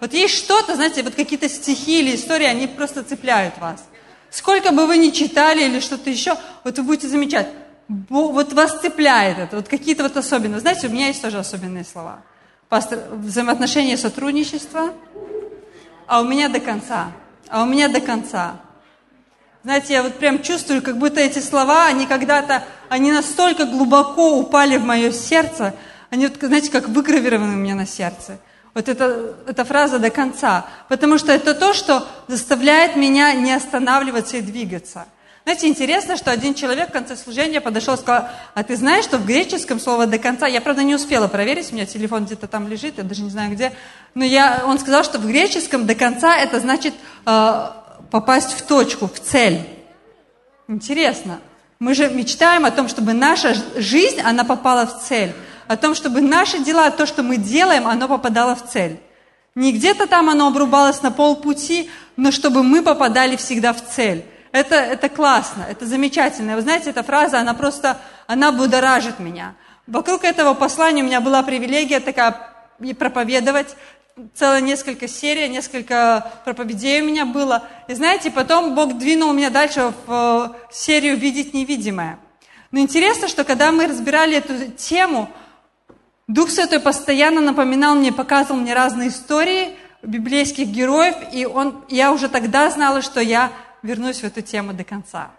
Вот есть что-то, знаете, вот какие-то стихи или истории, они просто цепляют вас. Сколько бы вы ни читали или что-то еще, вот вы будете замечать, вот вас цепляет это, вот какие-то вот особенные. Знаете, у меня есть тоже особенные слова. Пастор, взаимоотношения сотрудничества, а у меня до конца, а у меня до конца. Знаете, я вот прям чувствую, как будто эти слова, они когда-то, они настолько глубоко упали в мое сердце, они, знаете, как выгравированы у меня на сердце. Вот это, эта фраза до конца. Потому что это то, что заставляет меня не останавливаться и двигаться. Знаете, интересно, что один человек в конце служения подошел и сказал, а ты знаешь, что в греческом слово «до конца», я, правда, не успела проверить, у меня телефон где-то там лежит, я даже не знаю где, но я, он сказал, что в греческом «до конца» это значит э, попасть в точку, в цель. Интересно. Мы же мечтаем о том, чтобы наша жизнь, она попала в цель о том, чтобы наши дела, то, что мы делаем, оно попадало в цель. Не где-то там оно обрубалось на полпути, но чтобы мы попадали всегда в цель. Это, это классно, это замечательно. Вы знаете, эта фраза, она просто, она будоражит меня. Вокруг этого послания у меня была привилегия такая проповедовать. Целое несколько серий, несколько проповедей у меня было. И знаете, потом Бог двинул меня дальше в э, серию «Видеть невидимое». Но интересно, что когда мы разбирали эту тему, Дух Святой постоянно напоминал мне, показывал мне разные истории библейских героев, и он, я уже тогда знала, что я вернусь в эту тему до конца.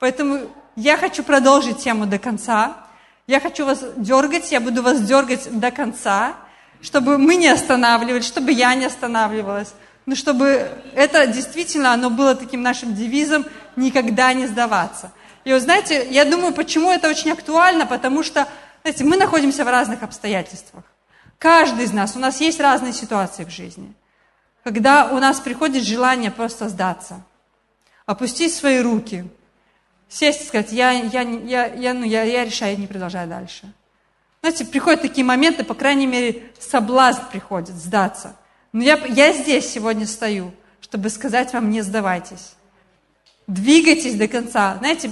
Поэтому я хочу продолжить тему до конца. Я хочу вас дергать, я буду вас дергать до конца, чтобы мы не останавливались, чтобы я не останавливалась, но чтобы это действительно, оно было таким нашим девизом «никогда не сдаваться». И вот знаете, я думаю, почему это очень актуально, потому что знаете, мы находимся в разных обстоятельствах. Каждый из нас, у нас есть разные ситуации в жизни. Когда у нас приходит желание просто сдаться, опустить свои руки, сесть и сказать, я, я, я, я, ну, я, я решаю, не продолжаю дальше. Знаете, приходят такие моменты, по крайней мере, соблазн приходит сдаться. Но я, я здесь сегодня стою, чтобы сказать вам, не сдавайтесь. Двигайтесь до конца. Знаете,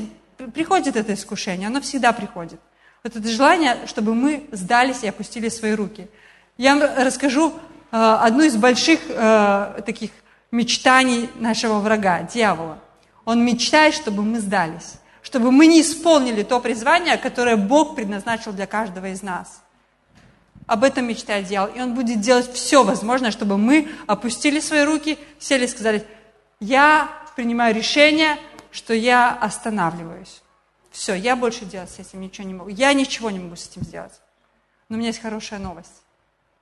приходит это искушение, оно всегда приходит. Это желание, чтобы мы сдались и опустили свои руки. Я вам расскажу э, одну из больших э, таких мечтаний нашего врага, дьявола. Он мечтает, чтобы мы сдались, чтобы мы не исполнили то призвание, которое Бог предназначил для каждого из нас. Об этом мечтает дьявол. И он будет делать все возможное, чтобы мы опустили свои руки, сели и сказали, я принимаю решение, что я останавливаюсь. Все, я больше делать с этим ничего не могу. Я ничего не могу с этим сделать. Но у меня есть хорошая новость.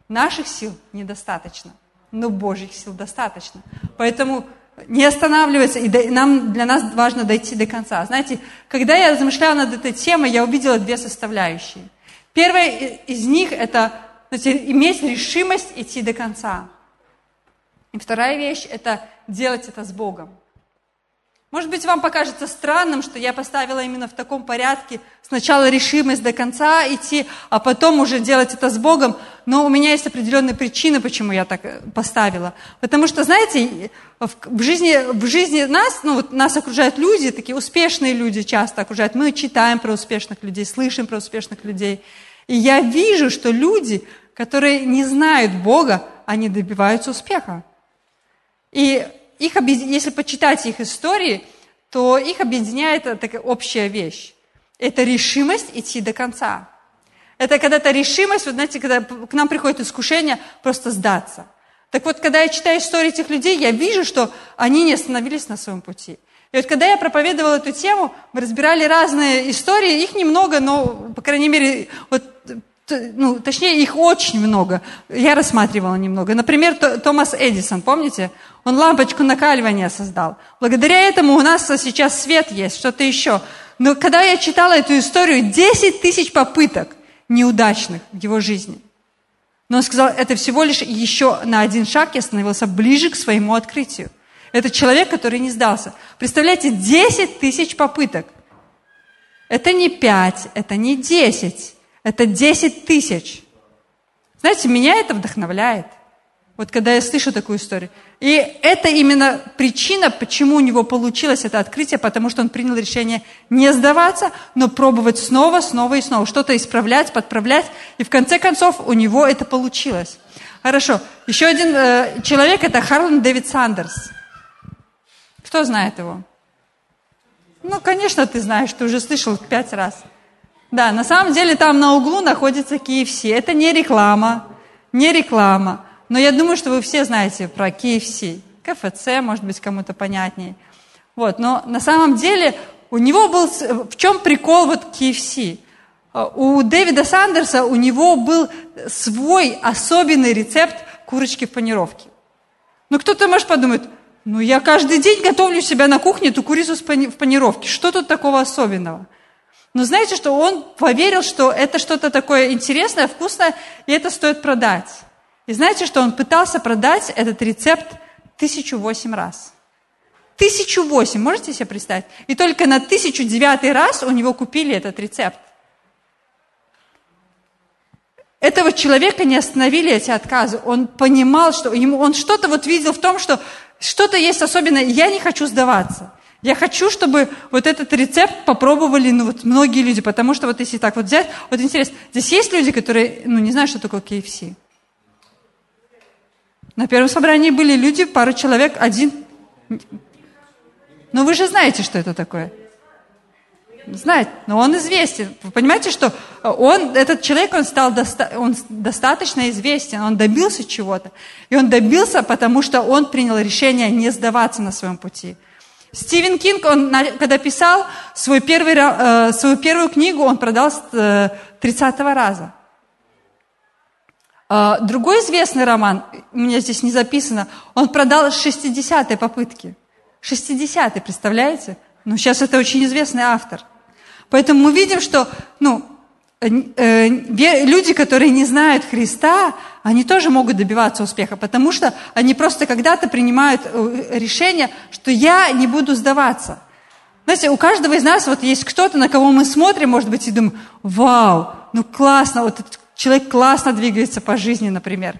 Наших сил недостаточно, но Божьих сил достаточно. Поэтому не останавливаться, и нам, для нас важно дойти до конца. Знаете, когда я размышляла над этой темой, я увидела две составляющие. Первая из них – это знаете, иметь решимость идти до конца. И вторая вещь – это делать это с Богом. Может быть, вам покажется странным, что я поставила именно в таком порядке сначала решимость до конца идти, а потом уже делать это с Богом. Но у меня есть определенные причины, почему я так э, поставила. Потому что, знаете, в жизни, в жизни нас, ну вот нас окружают люди, такие успешные люди часто окружают. Мы читаем про успешных людей, слышим про успешных людей. И я вижу, что люди, которые не знают Бога, они добиваются успеха. И их, если почитать их истории, то их объединяет такая общая вещь. Это решимость идти до конца. Это когда-то решимость, вот знаете, когда к нам приходит искушение, просто сдаться. Так вот, когда я читаю истории этих людей, я вижу, что они не остановились на своем пути. И вот когда я проповедовала эту тему, мы разбирали разные истории, их немного, но, по крайней мере, вот ну, точнее, их очень много. Я рассматривала немного. Например, Томас Эдисон, помните? Он лампочку накаливания создал. Благодаря этому у нас сейчас свет есть, что-то еще. Но когда я читала эту историю, 10 тысяч попыток неудачных в его жизни. Но он сказал, это всего лишь еще на один шаг я становился ближе к своему открытию. Это человек, который не сдался. Представляете, 10 тысяч попыток. Это не 5, это не 10. Это 10 тысяч. Знаете, меня это вдохновляет. Вот когда я слышу такую историю. И это именно причина, почему у него получилось это открытие, потому что он принял решение не сдаваться, но пробовать снова, снова и снова, что-то исправлять, подправлять. И в конце концов у него это получилось. Хорошо. Еще один э, человек – это Харлан Дэвид Сандерс. Кто знает его? Ну, конечно, ты знаешь, ты уже слышал пять раз. Да, на самом деле там на углу находится KFC. Это не реклама, не реклама. Но я думаю, что вы все знаете про KFC. КФЦ, может быть, кому-то понятнее. Вот, но на самом деле у него был... В чем прикол вот KFC? У Дэвида Сандерса у него был свой особенный рецепт курочки в панировке. Ну, кто-то может подумать, ну, я каждый день готовлю себя на кухне эту курицу в панировке. Что тут такого особенного? Но знаете, что он поверил, что это что-то такое интересное, вкусное, и это стоит продать. И знаете, что он пытался продать этот рецепт тысячу восемь раз. Тысячу восемь, можете себе представить? И только на тысячу девятый раз у него купили этот рецепт. Этого человека не остановили эти отказы. Он понимал, что ему, он что-то вот видел в том, что что-то есть особенное. Я не хочу сдаваться. Я хочу, чтобы вот этот рецепт попробовали ну, вот многие люди, потому что вот если так вот взять, вот интересно, здесь есть люди, которые ну, не знают, что такое KFC. На первом собрании были люди, пару человек, один. Но вы же знаете, что это такое. Знает, но он известен. Вы понимаете, что он, этот человек, он стал доста, он достаточно известен, он добился чего-то. И он добился, потому что он принял решение не сдаваться на своем пути. Стивен Кинг, он, когда писал свой первый, э, свою первую книгу, он продал с 30 э, раза. А, другой известный роман, у меня здесь не записано, он продал с 60-й попытки. 60-й, представляете? Ну, сейчас это очень известный автор. Поэтому мы видим, что ну, э, э, люди, которые не знают Христа, они тоже могут добиваться успеха, потому что они просто когда-то принимают э, решение, что я не буду сдаваться. Знаете, у каждого из нас вот есть кто-то, на кого мы смотрим, может быть, и думаем, вау, ну классно, вот этот человек классно двигается по жизни, например.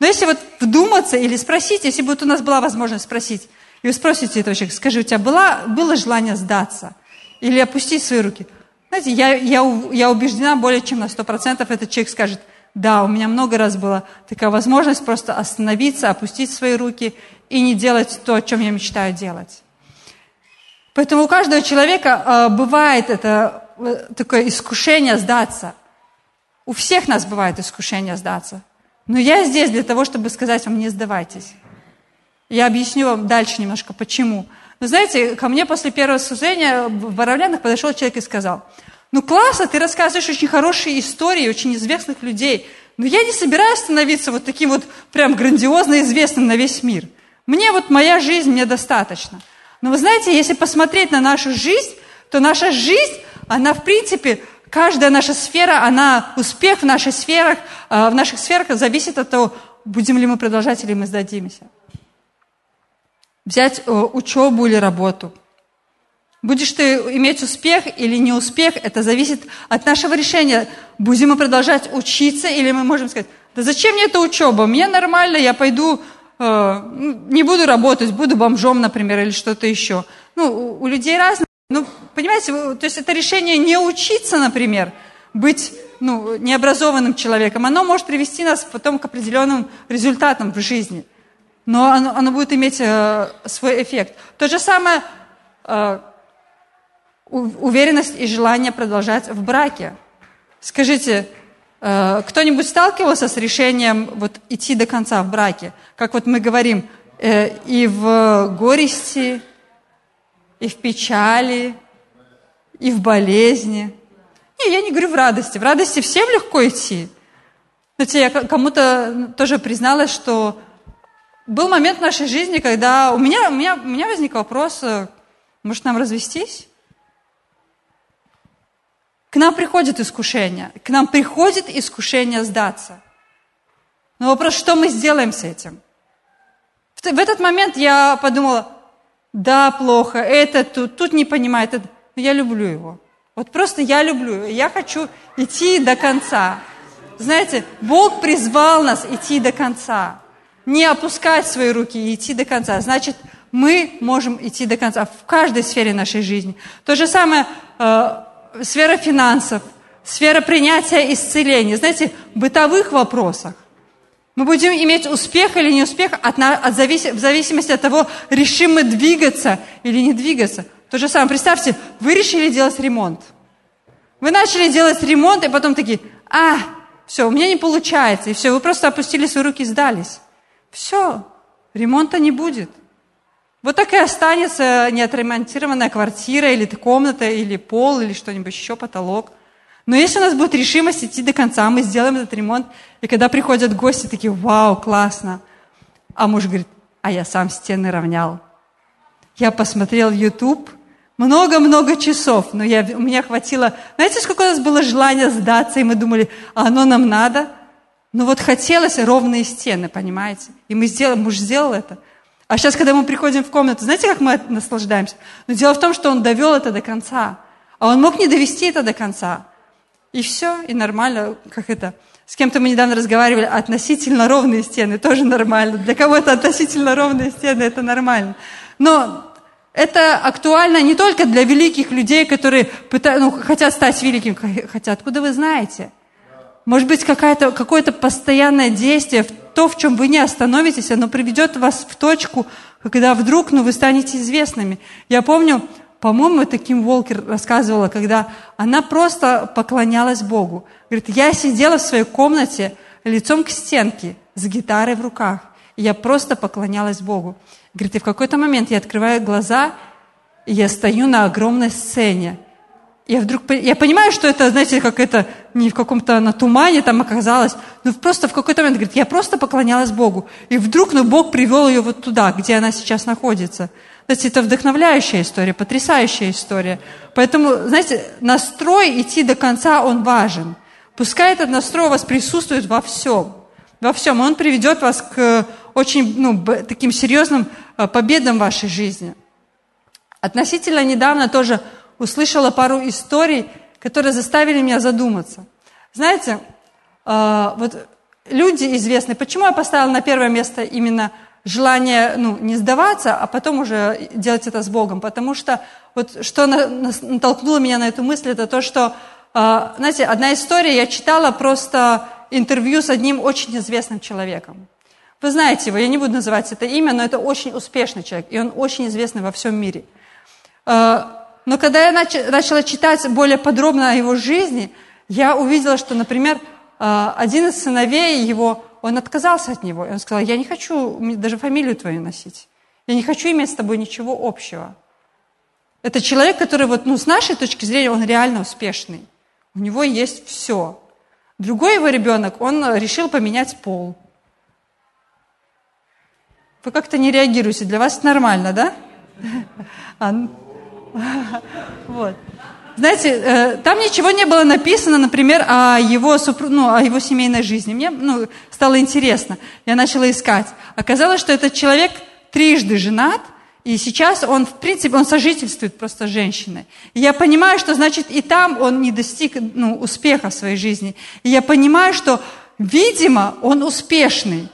Но если вот вдуматься или спросить, если бы вот у нас была возможность спросить, и вы спросите этого человека, скажи, у тебя была, было желание сдаться или опустить свои руки? Знаете, я, я, я убеждена более чем на 100% этот человек скажет, да, у меня много раз была такая возможность просто остановиться, опустить свои руки и не делать то, о чем я мечтаю делать. Поэтому у каждого человека э, бывает это э, такое искушение сдаться – у всех нас бывает искушение сдаться. Но я здесь для того, чтобы сказать вам, не сдавайтесь. Я объясню вам дальше немножко, почему. Но знаете, ко мне после первого служения в Боровлянах подошел человек и сказал, ну классно, ты рассказываешь очень хорошие истории очень известных людей, но я не собираюсь становиться вот таким вот прям грандиозно известным на весь мир. Мне вот моя жизнь, мне достаточно. Но вы знаете, если посмотреть на нашу жизнь, то наша жизнь, она в принципе Каждая наша сфера, она, успех в наших сферах, э, в наших сферах зависит от того, будем ли мы продолжать или мы сдадимся. Взять э, учебу или работу. Будешь ты иметь успех или не успех, это зависит от нашего решения. Будем мы продолжать учиться или мы можем сказать, да зачем мне эта учеба, мне нормально, я пойду, э, не буду работать, буду бомжом, например, или что-то еще. Ну, у, людей разные ну, понимаете, то есть это решение не учиться, например, быть ну, необразованным человеком, оно может привести нас потом к определенным результатам в жизни. Но оно, оно будет иметь э, свой эффект. То же самое э, уверенность и желание продолжать в браке. Скажите, э, кто-нибудь сталкивался с решением вот, идти до конца в браке? Как вот мы говорим, э, и в горести, и в печали, и в болезни. Не, я не говорю в радости. В радости всем легко идти. Знаете, я кому-то тоже призналась, что был момент в нашей жизни, когда у меня, у меня, у меня возник вопрос, э, может нам развестись? К нам приходит искушение, к нам приходит искушение сдаться. Но вопрос, что мы сделаем с этим? В этот момент я подумала, да, плохо, это тут, тут не понимает, но я люблю его. Вот просто я люблю я хочу идти до конца. Знаете, Бог призвал нас идти до конца, не опускать свои руки и идти до конца. Значит, мы можем идти до конца в каждой сфере нашей жизни. То же самое э, сфера финансов, сфера принятия исцеления. Знаете, в бытовых вопросах. Мы будем иметь успех или не успех от, от завис, в зависимости от того, решим мы двигаться или не двигаться. То же самое, представьте, вы решили делать ремонт. Вы начали делать ремонт, и потом такие, а, все, у меня не получается, и все, вы просто опустили свои руки и сдались. Все, ремонта не будет. Вот так и останется неотремонтированная квартира, или комната, или пол, или что-нибудь еще, потолок. Но если у нас будет решимость идти до конца, мы сделаем этот ремонт, и когда приходят гости, такие, вау, классно. А муж говорит, а я сам стены равнял. Я посмотрел YouTube, много-много часов, но я, у меня хватило... Знаете, сколько у нас было желания сдаться, и мы думали, а оно нам надо? Ну вот хотелось ровные стены, понимаете? И мы сделали, муж сделал это. А сейчас, когда мы приходим в комнату, знаете, как мы наслаждаемся? Но дело в том, что он довел это до конца. А он мог не довести это до конца. И все, и нормально, как это. С кем-то мы недавно разговаривали, относительно ровные стены тоже нормально. Для кого-то относительно ровные стены это нормально. Но это актуально не только для великих людей, которые пытаются, ну, хотят стать великим, хотя откуда вы знаете? Может быть, какое-то какое постоянное действие, то, в чем вы не остановитесь, оно приведет вас в точку, когда вдруг ну, вы станете известными. Я помню, по-моему, это Ким Волкер рассказывала, когда она просто поклонялась Богу. Говорит, я сидела в своей комнате лицом к стенке с гитарой в руках, и я просто поклонялась Богу. Говорит, и в какой-то момент я открываю глаза, и я стою на огромной сцене. Я вдруг, я понимаю, что это, знаете, как это не в каком-то на тумане там оказалось, но просто в какой-то момент, говорит, я просто поклонялась Богу. И вдруг, ну, Бог привел ее вот туда, где она сейчас находится. Знаете, это вдохновляющая история, потрясающая история. Поэтому, знаете, настрой идти до конца, он важен. Пускай этот настрой у вас присутствует во всем. Во всем. Он приведет вас к очень ну, таким серьезным э, победам в вашей жизни. Относительно недавно тоже услышала пару историй, которые заставили меня задуматься. Знаете, э, вот люди известные, почему я поставила на первое место именно желание ну, не сдаваться, а потом уже делать это с Богом. Потому что вот что натолкнуло меня на эту мысль, это то, что, э, знаете, одна история, я читала просто интервью с одним очень известным человеком. Вы знаете его, я не буду называть это имя, но это очень успешный человек, и он очень известный во всем мире. Но когда я начала читать более подробно о его жизни, я увидела, что, например, э, один из сыновей его, он отказался от него. И он сказал, я не хочу даже фамилию твою носить. Я не хочу иметь с тобой ничего общего. Это человек, который вот, ну, с нашей точки зрения, он реально успешный. У него есть все. Другой его ребенок, он решил поменять пол. Вы как-то не реагируете, для вас нормально, да? Вот. Знаете, э, там ничего не было написано, например, о его, ну, о его семейной жизни. Мне ну, стало интересно. Я начала искать. Оказалось, что этот человек трижды женат, и сейчас он, в принципе, он сожительствует просто с женщиной. И я понимаю, что, значит, и там он не достиг ну, успеха в своей жизни. И я понимаю, что, видимо, он успешный,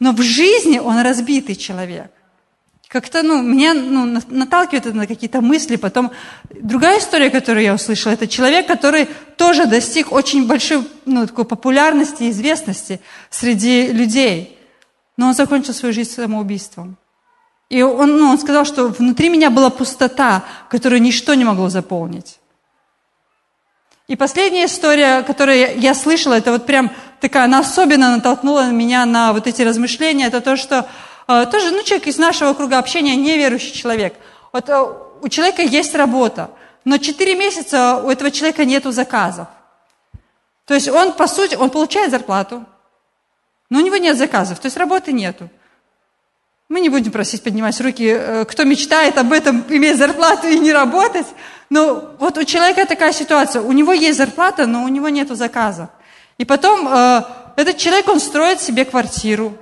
но в жизни он разбитый человек. Как-то, ну, меня ну, наталкивает это на какие-то мысли. Потом другая история, которую я услышала, это человек, который тоже достиг очень большой ну, такой популярности и известности среди людей. Но он закончил свою жизнь самоубийством. И он, ну, он сказал, что внутри меня была пустота, которую ничто не могло заполнить. И последняя история, которую я слышала, это вот прям такая, она особенно натолкнула меня на вот эти размышления, это то, что тоже, ну, человек из нашего круга общения, неверующий человек. Вот э, у человека есть работа, но 4 месяца у этого человека нету заказов. То есть он, по сути, он получает зарплату, но у него нет заказов, то есть работы нету. Мы не будем просить поднимать руки, э, кто мечтает об этом, иметь зарплату и не работать. Но вот у человека такая ситуация. У него есть зарплата, но у него нет заказа. И потом э, этот человек, он строит себе квартиру,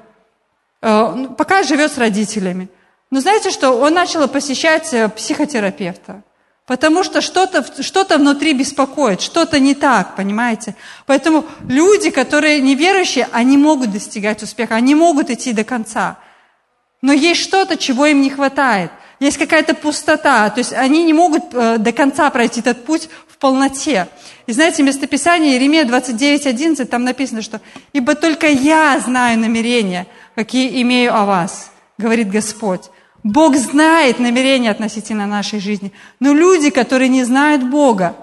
пока живет с родителями. Но знаете что? Он начал посещать э, психотерапевта. Потому что что-то что внутри беспокоит, что-то не так, понимаете? Поэтому люди, которые неверующие, они могут достигать успеха, они могут идти до конца. Но есть что-то, чего им не хватает. Есть какая-то пустота. То есть они не могут э, до конца пройти этот путь в полноте. И знаете, местописание Еремия 29.11, там написано, что «Ибо только я знаю намерения, какие имею о вас, говорит Господь». Бог знает намерения относительно нашей жизни. Но люди, которые не знают Бога,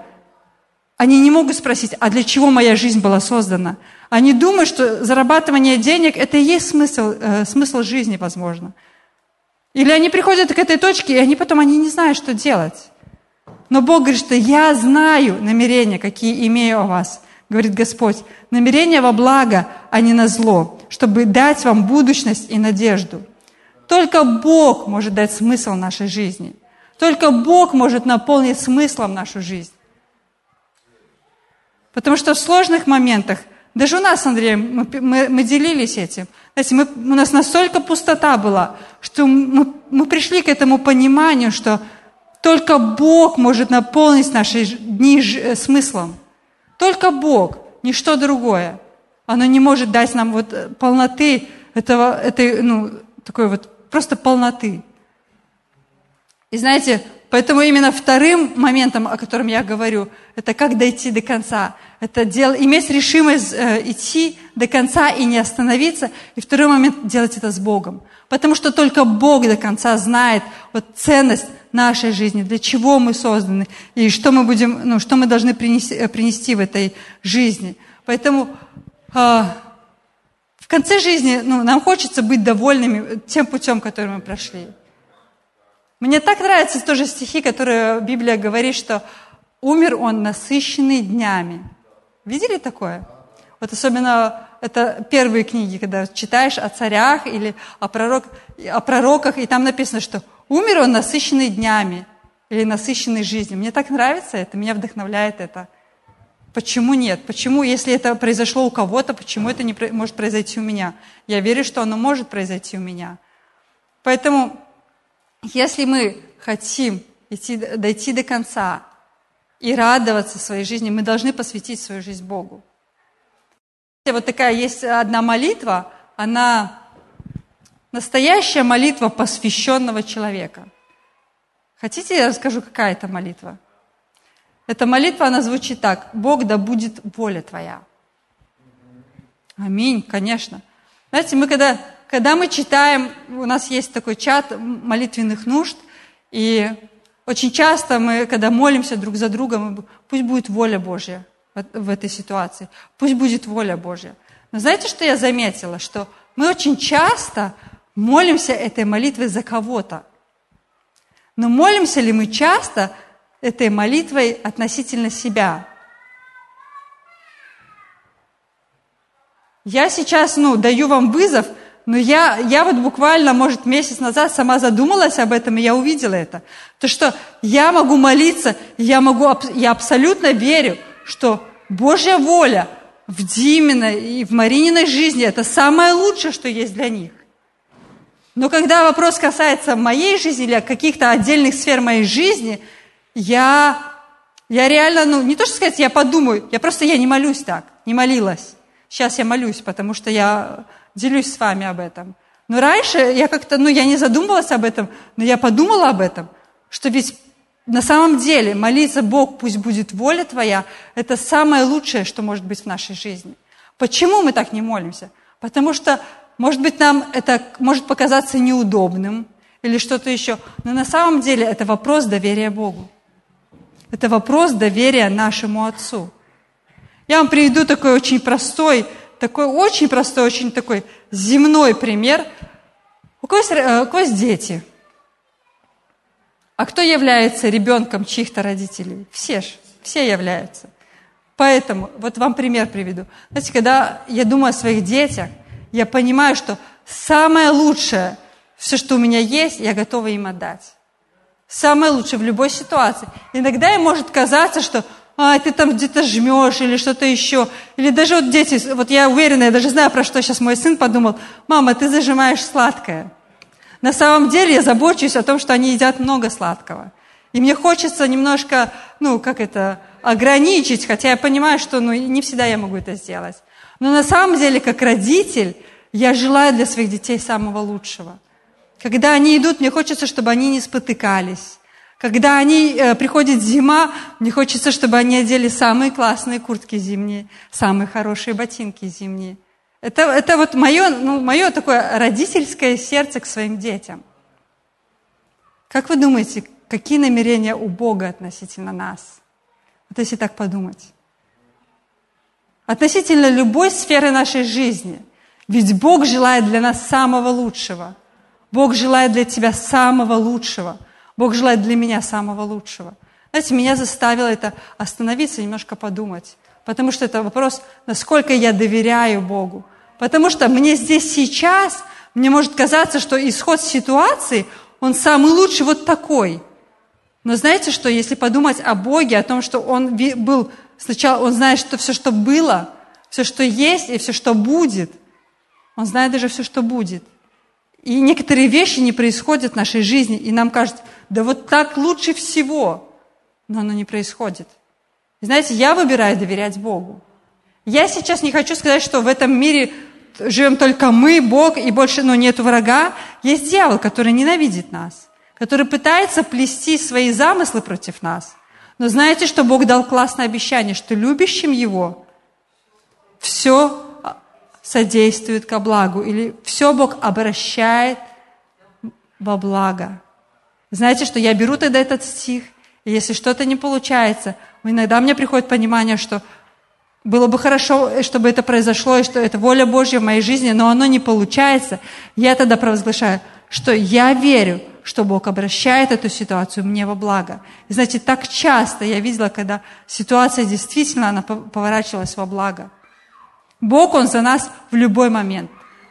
они не могут спросить, а для чего моя жизнь была создана? Они думают, что зарабатывание денег – это и есть смысл, э, смысл жизни, возможно. Или они приходят к этой точке, и они потом они не знают, что делать. Но Бог говорит, что я знаю намерения, какие имею о вас, говорит Господь. Намерения во благо, а не на зло, чтобы дать вам будущность и надежду. Только Бог может дать смысл нашей жизни. Только Бог может наполнить смыслом нашу жизнь. Потому что в сложных моментах, даже у нас, Андрей, мы, мы, мы делились этим. Знаете, мы, у нас настолько пустота была, что мы, мы пришли к этому пониманию, что только Бог может наполнить наши дни э, смыслом. Только Бог, ничто другое. Оно не может дать нам вот э, полноты этого, этой, ну, такой вот просто полноты. И знаете, Поэтому именно вторым моментом, о котором я говорю, это как дойти до конца. Это дел, иметь решимость э, идти до конца и не остановиться. И второй момент – делать это с Богом. Потому что только Бог до конца знает вот, ценность нашей жизни, для чего мы созданы и что мы, будем, ну, что мы должны принести, э, принести в этой жизни. Поэтому э, в конце жизни ну, нам хочется быть довольными тем путем, который мы прошли. Мне так нравятся тоже стихи, которые Библия говорит, что умер он насыщенный днями. Видели такое? Вот особенно это первые книги, когда читаешь о царях или о, пророк, о пророках, и там написано, что умер он насыщенный днями или насыщенной жизнью. Мне так нравится это, меня вдохновляет это. Почему нет? Почему, если это произошло у кого-то, почему это не может произойти у меня? Я верю, что оно может произойти у меня. Поэтому если мы хотим идти, дойти до конца и радоваться своей жизни, мы должны посвятить свою жизнь Богу. Вот такая есть одна молитва, она настоящая молитва посвященного человека. Хотите, я расскажу, какая это молитва? Эта молитва, она звучит так. Бог, да будет воля Твоя. Аминь, конечно. Знаете, мы когда когда мы читаем, у нас есть такой чат молитвенных нужд, и очень часто мы, когда молимся друг за другом, пусть будет воля Божья в этой ситуации, пусть будет воля Божья. Но знаете, что я заметила? Что мы очень часто молимся этой молитвой за кого-то. Но молимся ли мы часто этой молитвой относительно себя? Я сейчас, ну, даю вам вызов – но я, я вот буквально, может, месяц назад сама задумалась об этом, и я увидела это. То, что я могу молиться, я, могу, я абсолютно верю, что Божья воля в Диминой и в Марининой жизни – это самое лучшее, что есть для них. Но когда вопрос касается моей жизни или каких-то отдельных сфер моей жизни, я, я реально, ну, не то что сказать, я подумаю, я просто я не молюсь так, не молилась. Сейчас я молюсь, потому что я делюсь с вами об этом. Но раньше я как-то, ну, я не задумывалась об этом, но я подумала об этом, что ведь на самом деле молиться Бог, пусть будет воля Твоя, это самое лучшее, что может быть в нашей жизни. Почему мы так не молимся? Потому что, может быть, нам это может показаться неудобным или что-то еще, но на самом деле это вопрос доверия Богу. Это вопрос доверия нашему Отцу. Я вам приведу такой очень простой такой очень простой, очень такой земной пример. У кого есть, э, у кого есть дети? А кто является ребенком чьих-то родителей? Все же, все являются. Поэтому, вот вам пример приведу. Знаете, когда я думаю о своих детях, я понимаю, что самое лучшее, все, что у меня есть, я готова им отдать. Самое лучшее в любой ситуации. Иногда им может казаться, что а, ты там где-то жмешь или что-то еще. Или даже вот дети, вот я уверена, я даже знаю, про что сейчас мой сын подумал. Мама, ты зажимаешь сладкое. На самом деле я забочусь о том, что они едят много сладкого. И мне хочется немножко, ну, как это, ограничить, хотя я понимаю, что ну, не всегда я могу это сделать. Но на самом деле, как родитель, я желаю для своих детей самого лучшего. Когда они идут, мне хочется, чтобы они не спотыкались, Когда они, э, приходит зима, мне хочется, чтобы они одели самые классные куртки зимние, самые хорошие ботинки зимние. Это, это вот мое, ну, мое такое родительское сердце к своим детям. Как вы думаете, какие намерения у Бога относительно нас? Вот если так подумать. Относительно любой сферы нашей жизни. Ведь Бог желает для нас самого лучшего. Бог желает для тебя самого лучшего. Бог желает для меня самого лучшего. Знаете, меня заставило это остановиться, немножко подумать. Потому что это вопрос, насколько я доверяю Богу. Потому что мне здесь сейчас, мне может казаться, что исход ситуации, он самый лучший вот такой. Но знаете что, если подумать о Боге, о том, что Он был сначала, Он знает, что все, что было, все, что есть и все, что будет, Он знает даже все, что будет. И некоторые вещи не происходят в нашей жизни, и нам кажется, да вот так лучше всего, но оно не происходит. Знаете, я выбираю доверять Богу. Я сейчас не хочу сказать, что в этом мире живем только мы, Бог, и больше ну, нет врага. Есть дьявол, который ненавидит нас, который пытается плести свои замыслы против нас. Но знаете, что Бог дал классное обещание, что любящим Его все содействует ко благу, или все Бог обращает во благо. Знаете, что я беру тогда этот стих, и если что-то не получается, иногда мне приходит понимание, что было бы хорошо, чтобы это произошло, и что это воля Божья в моей жизни, но оно не получается. Я тогда провозглашаю, что я верю, что Бог обращает эту ситуацию мне во благо. И знаете, так часто я видела, когда ситуация действительно она поворачивалась во благо. Бог, Он за нас в любой момент.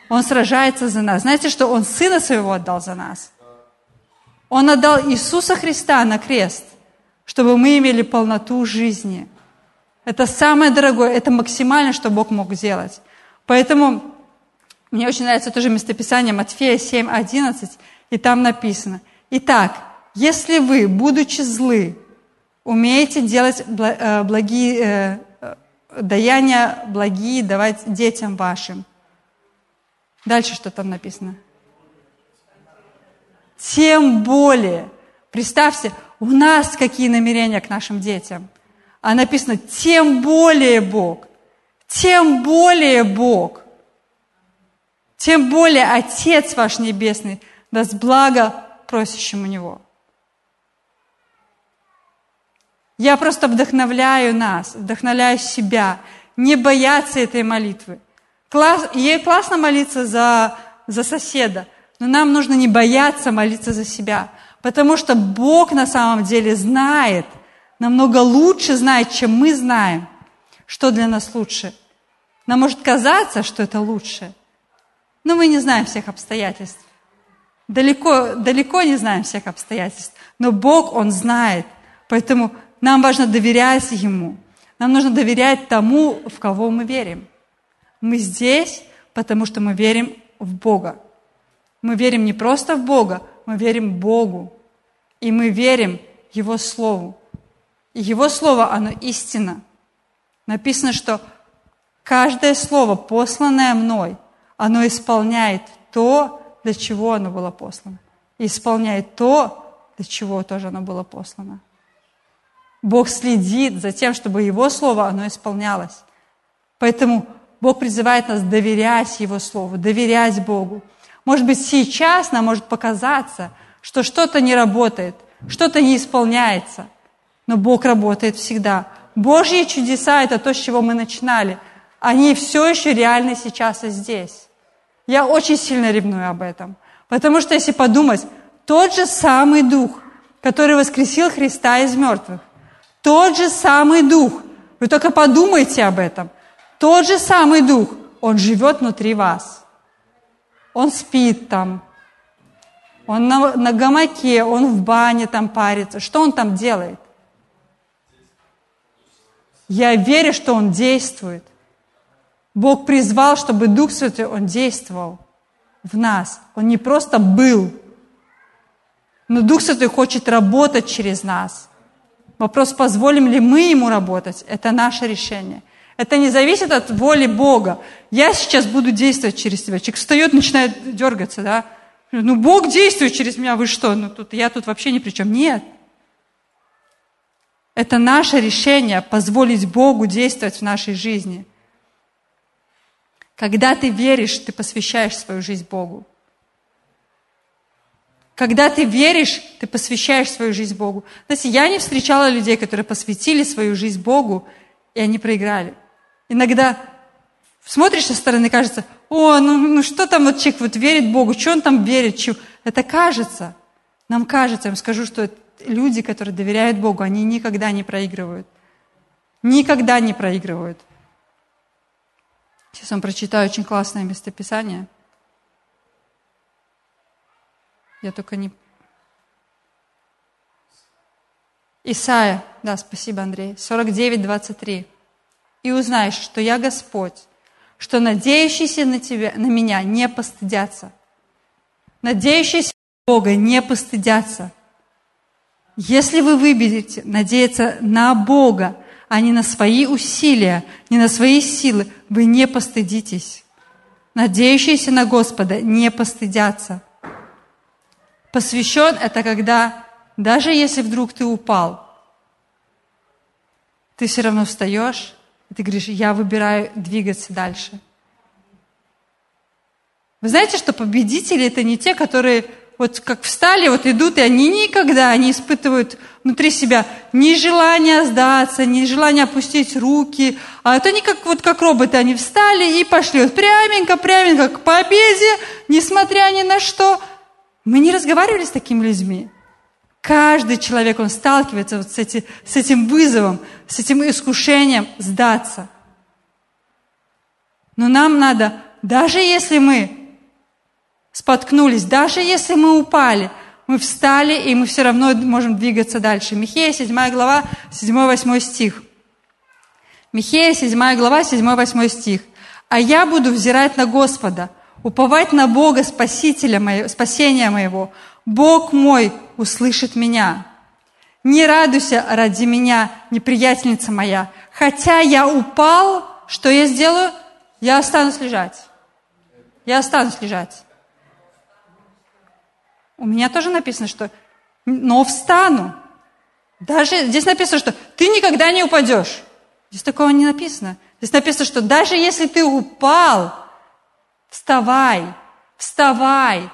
Он сражается за нас. Знаете, что Он Сына Своего отдал за нас? Он отдал Иисуса Христа на крест, чтобы мы имели полноту жизни. Это самое дорогое, это максимально, что Бог мог сделать. Поэтому мне очень нравится тоже местописание Матфея 7, 11, и там написано, «Итак, если вы, будучи злы, умеете делать э, благие, э, даяния благие давать детям вашим. Дальше что там написано? Тем более, представьте, у нас какие намерения к нашим детям. А написано, тем более Бог, тем более Бог, тем более Отец ваш Небесный даст благо просящему Него. Я просто вдохновляю нас, вдохновляю себя, не бояться этой молитвы. Класс, ей классно молиться за, за соседа, но нам нужно не бояться молиться за себя, потому что Бог на самом деле знает, намного лучше знает, чем мы знаем, что для нас лучше. Нам может казаться, что это лучше, но мы не знаем всех обстоятельств. Далеко, далеко не знаем всех обстоятельств, но Бог, Он знает. Поэтому нам важно доверять Ему. Нам нужно доверять тому, в кого мы верим. Мы здесь, потому что мы верим в Бога. Мы верим не просто в Бога, мы верим Богу. И мы верим Его Слову. И Его Слово, оно истина. Написано, что каждое слово, посланное мной, оно исполняет то, для чего оно было послано. И исполняет то, для чего тоже оно было послано. Бог следит за тем, чтобы Его Слово, оно исполнялось. Поэтому Бог призывает нас доверять Его Слову, доверять Богу. Может быть, сейчас нам может показаться, что что-то не работает, что-то не исполняется, но Бог работает всегда. Божьи чудеса – это то, с чего мы начинали. Они все еще реальны сейчас и здесь. Я очень сильно ревную об этом. Потому что, если подумать, тот же самый Дух, который воскресил Христа из мертвых, тот же самый Дух. Вы только подумайте об этом. Тот же самый Дух, Он живет внутри вас. Он спит там. Он на, на гамаке, он в бане там парится. Что он там делает? Я верю, что он действует. Бог призвал, чтобы Дух Святой, Он действовал в нас. Он не просто был, но Дух Святой хочет работать через нас – Вопрос, позволим ли мы ему работать, это наше решение. Это не зависит от воли Бога. Я сейчас буду действовать через тебя. Человек встает, начинает дергаться, да? Ну, Бог действует через меня, вы что? Ну, тут, я тут вообще ни при чем. Нет. Это наше решение позволить Богу действовать в нашей жизни. Когда ты веришь, ты посвящаешь свою жизнь Богу. Когда ты веришь, ты посвящаешь свою жизнь Богу. Знаете, я не встречала людей, которые посвятили свою жизнь Богу, и они проиграли. Иногда смотришь со стороны, кажется, о, ну, ну что там вот человек вот верит Богу, что он там верит, чего? Это кажется. Нам кажется, я вам скажу, что люди, которые доверяют Богу, они никогда не проигрывают. Никогда не проигрывают. Сейчас вам прочитаю очень классное местописание. Я только не... Исайя, да, спасибо, Андрей, 49, 23. «И узнаешь, что я Господь, что надеющиеся на тебя, на меня не постыдятся. Надеющиеся на Бога не постыдятся. Если вы выберете надеяться на Бога, а не на свои усилия, не на свои силы, вы не постыдитесь. Надеющиеся на Господа не постыдятся. Посвящен – это когда, даже если вдруг ты упал, ты все равно встаешь, и ты говоришь, я выбираю двигаться дальше. Вы знаете, что победители – это не те, которые вот как встали, вот идут, и они никогда не испытывают внутри себя ни желания сдаться, ни желания опустить руки. А это они как, вот как роботы, они встали и пошли вот пряменько, пряменько к победе, несмотря ни на что. Мы не разговаривали с такими людьми. Каждый человек, он сталкивается вот с, эти, с этим вызовом, с этим искушением сдаться. Но нам надо, даже если мы споткнулись, даже если мы упали, мы встали, и мы все равно можем двигаться дальше. Михея, 7 глава, 7-8 стих. Михея, 7 глава, 7-8 стих. «А я буду взирать на Господа, уповать на Бога, Спасителя моего, спасения моего. Бог мой услышит меня. Не радуйся ради меня, неприятельница моя. Хотя я упал, что я сделаю? Я останусь лежать. Я останусь лежать. У меня тоже написано, что «но встану». Даже здесь написано, что ты никогда не упадешь. Здесь такого не написано. Здесь написано, что даже если ты упал, вставай, вставай.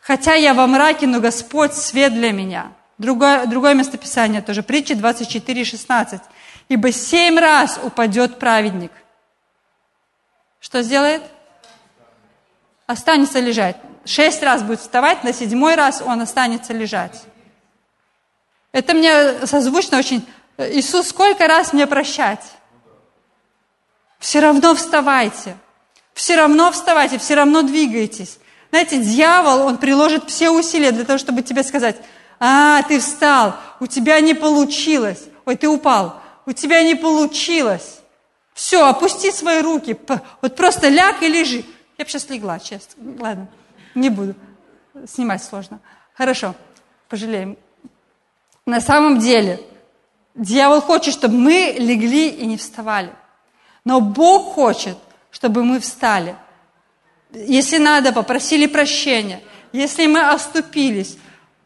Хотя я во мраке, но Господь свет для меня. Другое, другое местописание тоже, притча 24, 16. Ибо семь раз упадет праведник. Что сделает? Останется лежать шесть раз будет вставать, на седьмой раз он останется лежать. Это мне созвучно очень. Иисус, сколько раз мне прощать? Все равно вставайте. Все равно вставайте, все равно двигайтесь. Знаете, дьявол, он приложит все усилия для того, чтобы тебе сказать, а, ты встал, у тебя не получилось. Ой, ты упал, у тебя не получилось. Все, опусти свои руки, вот просто ляг и лежи. Я бы сейчас легла, честно. Ладно. Не буду. Снимать сложно. Хорошо, пожалеем. На самом деле, дьявол хочет, чтобы мы легли и не вставали. Но Бог хочет, чтобы мы встали. Если надо, попросили прощения. Если мы оступились,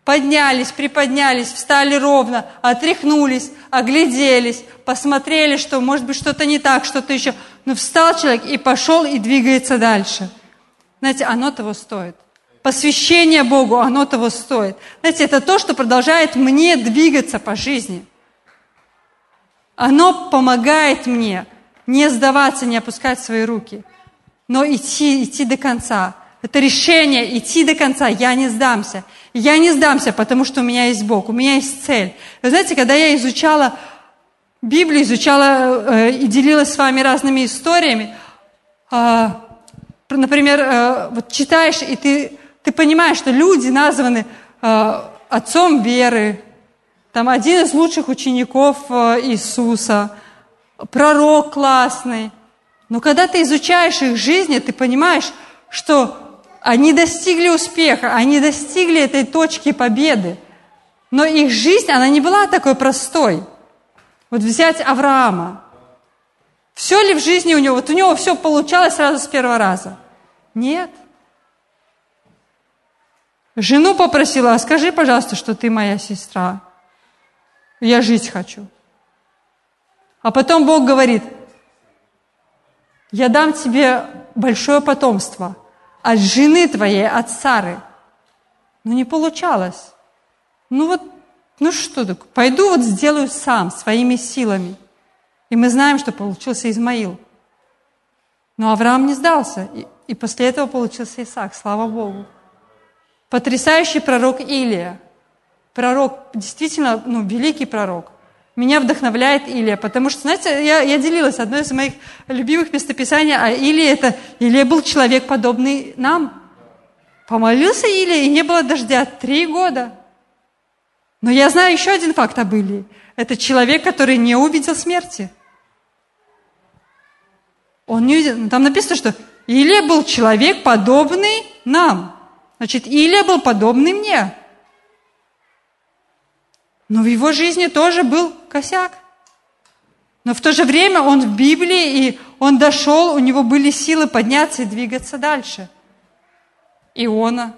поднялись, приподнялись, встали ровно, отряхнулись, огляделись, посмотрели, что может быть что-то не так, что-то еще. Но встал человек и пошел и двигается дальше – знаете, оно того стоит. Посвящение Богу, оно того стоит. Знаете, это то, что продолжает мне двигаться по жизни. Оно помогает мне не сдаваться, не опускать свои руки, но идти, идти до конца. Это решение идти до конца. Я не сдамся. Я не сдамся, потому что у меня есть Бог, у меня есть цель. Вы знаете, когда я изучала Библию, изучала э, и делилась с вами разными историями, э, например, э, вот читаешь, и ты, ты понимаешь, что люди названы э, отцом веры, там один из лучших учеников э, Иисуса, пророк классный. Но когда ты изучаешь их жизни, ты понимаешь, что они достигли успеха, они достигли этой точки победы. Но их жизнь, она не была такой простой. Вот взять Авраама. Все ли в жизни у него? Вот у него все получалось сразу с первого раза. Нет. Жену попросила, а скажи, пожалуйста, что ты моя сестра. Я жить хочу. А потом Бог говорит, я дам тебе большое потомство от жены твоей, от Сары. Но не получалось. Ну вот, ну что так, пойду вот сделаю сам, своими силами. И мы знаем, что получился Измаил. Но Авраам не сдался, и, и после этого получился Исаак, слава Богу. Потрясающий пророк Илия. Пророк, действительно, ну, великий пророк. Меня вдохновляет Илия, потому что, знаете, я, я делилась, одно из моих любимых местописаний а Илия, это Илия был человек, подобный нам. Помолился Илия, и не было дождя три года. Но я знаю еще один факт об Илии. Это человек, который не увидел смерти. Он не увидел. Там написано, что Илия был человек, подобный нам. Значит, Илия был подобный мне. Но в его жизни тоже был косяк. Но в то же время он в Библии, и он дошел, у него были силы подняться и двигаться дальше. Иона.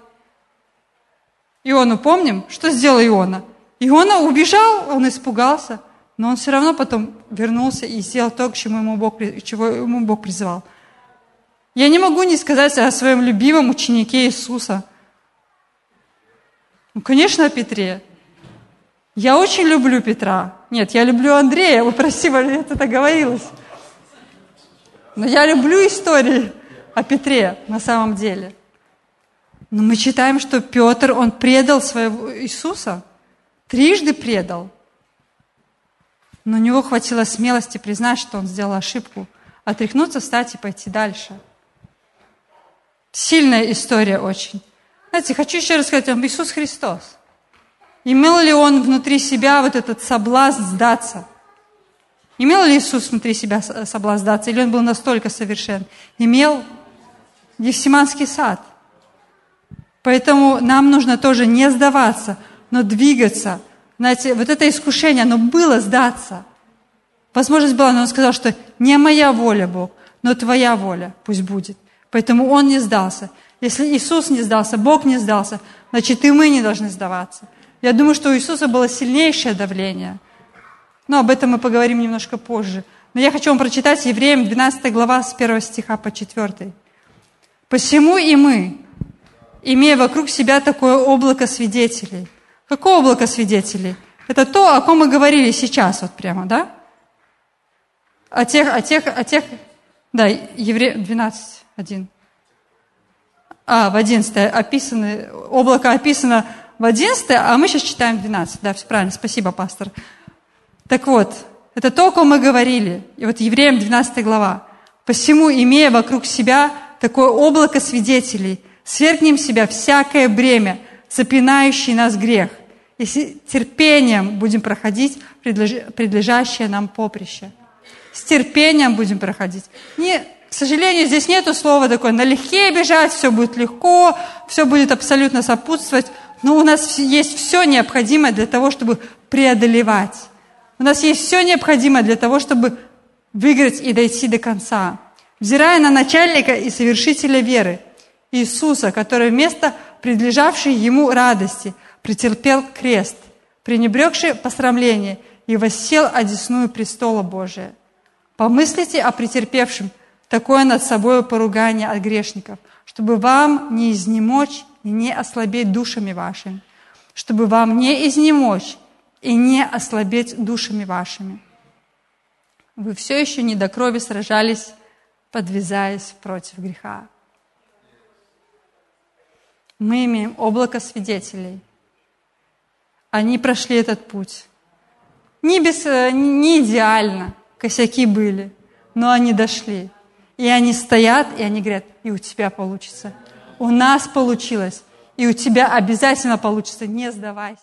Иону помним? Что сделал Иона? Иона убежал, он испугался, но он все равно потом вернулся и сделал то, к чему ему Бог, чего ему Бог призывал. Я не могу не сказать о своем любимом ученике Иисуса. Ну, конечно, о Петре. Я очень люблю Петра. Нет, я люблю Андрея. Вы прости, это так говорилось. Но я люблю истории о Петре на самом деле. Но мы читаем, что Петр, он предал своего Иисуса. Трижды предал. Но у него хватило смелости признать, что он сделал ошибку. Отряхнуться, встать и пойти дальше. Сильная история очень. Знаете, хочу еще раз сказать вам, Иисус Христос. Имел ли он внутри себя вот этот соблазн сдаться? Имел ли Иисус внутри себя соблазн сдаться? Или он был настолько совершен? Имел Евсиманский сад. Поэтому нам нужно тоже не сдаваться, но двигаться. Знаете, вот это искушение, оно было сдаться. Возможность была, но он сказал, что не моя воля, Бог, но твоя воля пусть будет. Поэтому он не сдался. Если Иисус не сдался, Бог не сдался, значит и мы не должны сдаваться. Я думаю, что у Иисуса было сильнейшее давление. Но об этом мы поговорим немножко позже. Но я хочу вам прочитать Евреям 12 глава с 1 стиха по 4. «Посему и мы, имея вокруг себя такое облако свидетелей». Какое облако свидетелей? Это то, о ком мы говорили сейчас, вот прямо, да? О тех, о тех, о тех, да, Евреям 12, 1. А, в 11 описано, облако описано в 11, а мы сейчас читаем 12. Да, все правильно, спасибо, пастор. Так вот, это то, о ком мы говорили. И вот Евреям 12 глава. «Посему, имея вокруг себя такое облако свидетелей, свергнем себя всякое бремя, запинающий нас грех, с терпением будем проходить предлежащее нам поприще». С терпением будем проходить. Не, к сожалению, здесь нету слова такое «налегке бежать», «все будет легко», «все будет абсолютно сопутствовать». Но у нас есть все необходимое для того, чтобы преодолевать. У нас есть все необходимое для того, чтобы выиграть и дойти до конца. Взирая на начальника и совершителя веры, Иисуса, который вместо предлежавшей ему радости претерпел крест, пренебрегший посрамление и воссел одесную престола Божия. Помыслите о претерпевшем такое над собой поругание от грешников, чтобы вам не изнемочь и не ослабеть душами вашими, чтобы вам не изнемочь и не ослабеть душами вашими. Вы все еще не до крови сражались, подвязаясь против греха. Мы имеем облако свидетелей. Они прошли этот путь. Не, без, не идеально, косяки были, но они дошли. И они стоят, и они говорят, и у тебя получится, у нас получилось, и у тебя обязательно получится, не сдавайся.